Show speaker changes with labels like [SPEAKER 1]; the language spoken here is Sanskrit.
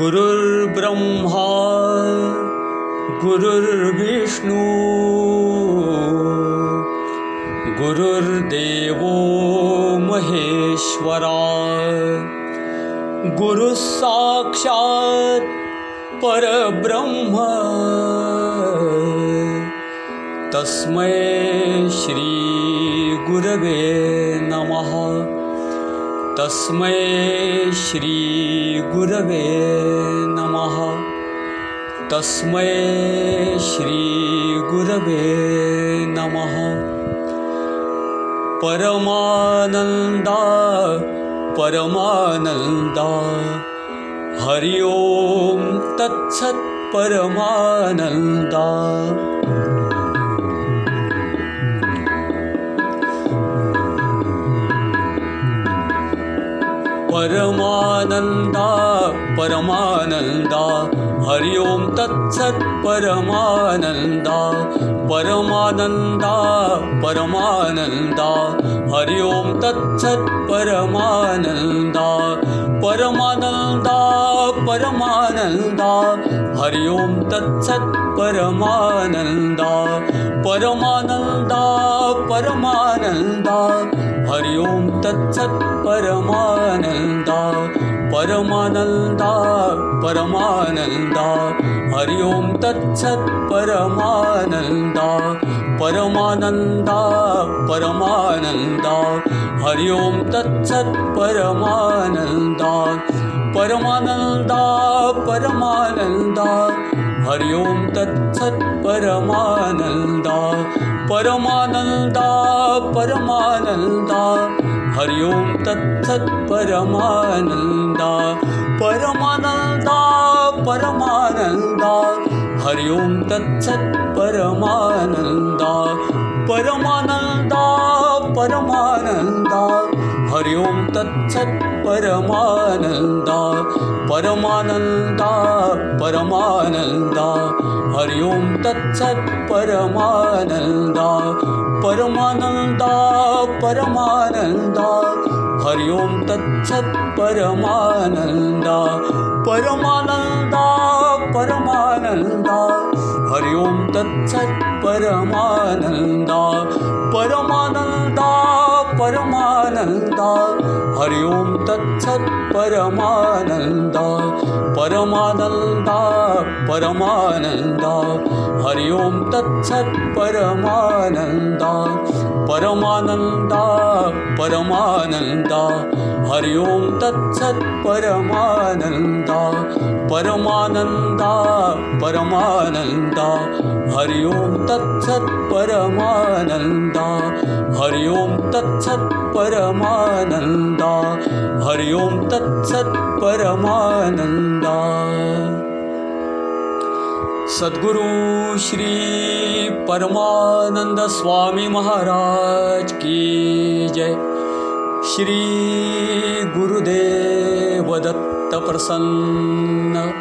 [SPEAKER 1] गुरुर्ब्रह्मा गुरुर्विष्णु गुरुर्देवो महेश्वरा गुरुसाक्षात् परब्रह्म। तस्मै श्रीगुरवे नमः तस्मै श्रीगुरवे नमः। तस्मै श्रीगुरवे नमः। परमानन्दा परमानन्दा। हरि ओं तत्सत् परमानन्दा परमानन्दा परमानन्दा। हरि ओं तत्सत् परमानन्दा। परमानन्दा परमानन्दा। हरि ओं तत्सत् परमानन्दा। परमानन्दा परमानन्दा। हरि ओं तत्सत् परमानन्दा। परमानन्दा परमानन्दा हरि ओं तत्सत् परमानन्दा परमानन्दा परमानन्दा। हरि ओं तत्सत् परमानन्दा परमानन्दा परमानन्दा। हरि ओं तत्सत् परमानन्दा परमानन्दा परमानन्दा हरि ओं तत्सत् परमानन्दा परमानन्दा। परमानन्दा हरि ओं तत्सत् परमानन्दा परमानन्दा परमानन्दा। हरि ओं तत्सत् परमानन्दा परमानन्दा परमानन्दा। हरि ओं तत्सत् परमानन्दा परमानन्दा परमानन्दा। हरि ओं तत्सत् परमानन्दा। परमानन्दा परमानन्दा। हरि ओं तत्सत् परमानन्दा। परमानन्दा परमानन्दा। हरि ओं तत्सत् परमानन्दा। परमानन्दा परमानन्दा। हरि ओं तत्सत् परमानन्दा। परमानन्दा परमानन्दा। हरि ओं तत्सत् परमानन्दा। परमानन्दा परमानन्दा। हरि ओं तत्सत् परमानन्दा। परमानन्दा परमानन्दा। हरि ओं तत्सत् परमानन्दा हरि ओं तत्सत् परमानन्दा। हरि ओं तत्सत् परमानन्दा। सद्गुरु श्री परमानंद स्वामी महाराज की जय। श्री गुरुदेव दत्त प्रसन्न